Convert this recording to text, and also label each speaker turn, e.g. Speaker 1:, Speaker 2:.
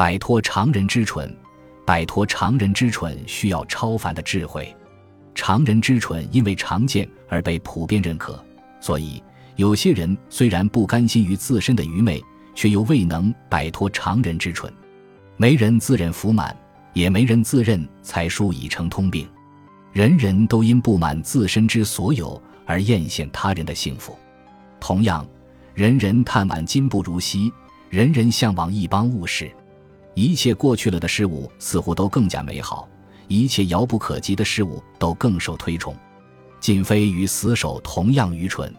Speaker 1: 摆脱常人之蠢，摆脱常人之蠢需要超凡的智慧。常人之蠢因为常见而被普遍认可，所以有些人虽然不甘心于自身的愚昧，却又未能摆脱常人之蠢。没人自认福满，也没人自认才疏已成通病。人人都因不满自身之所有而艳羡他人的幸福。同样，人人叹惋今不如昔，人人向往一帮物事。一切过去了的事物似乎都更加美好，一切遥不可及的事物都更受推崇。晋妃与死守同样愚蠢。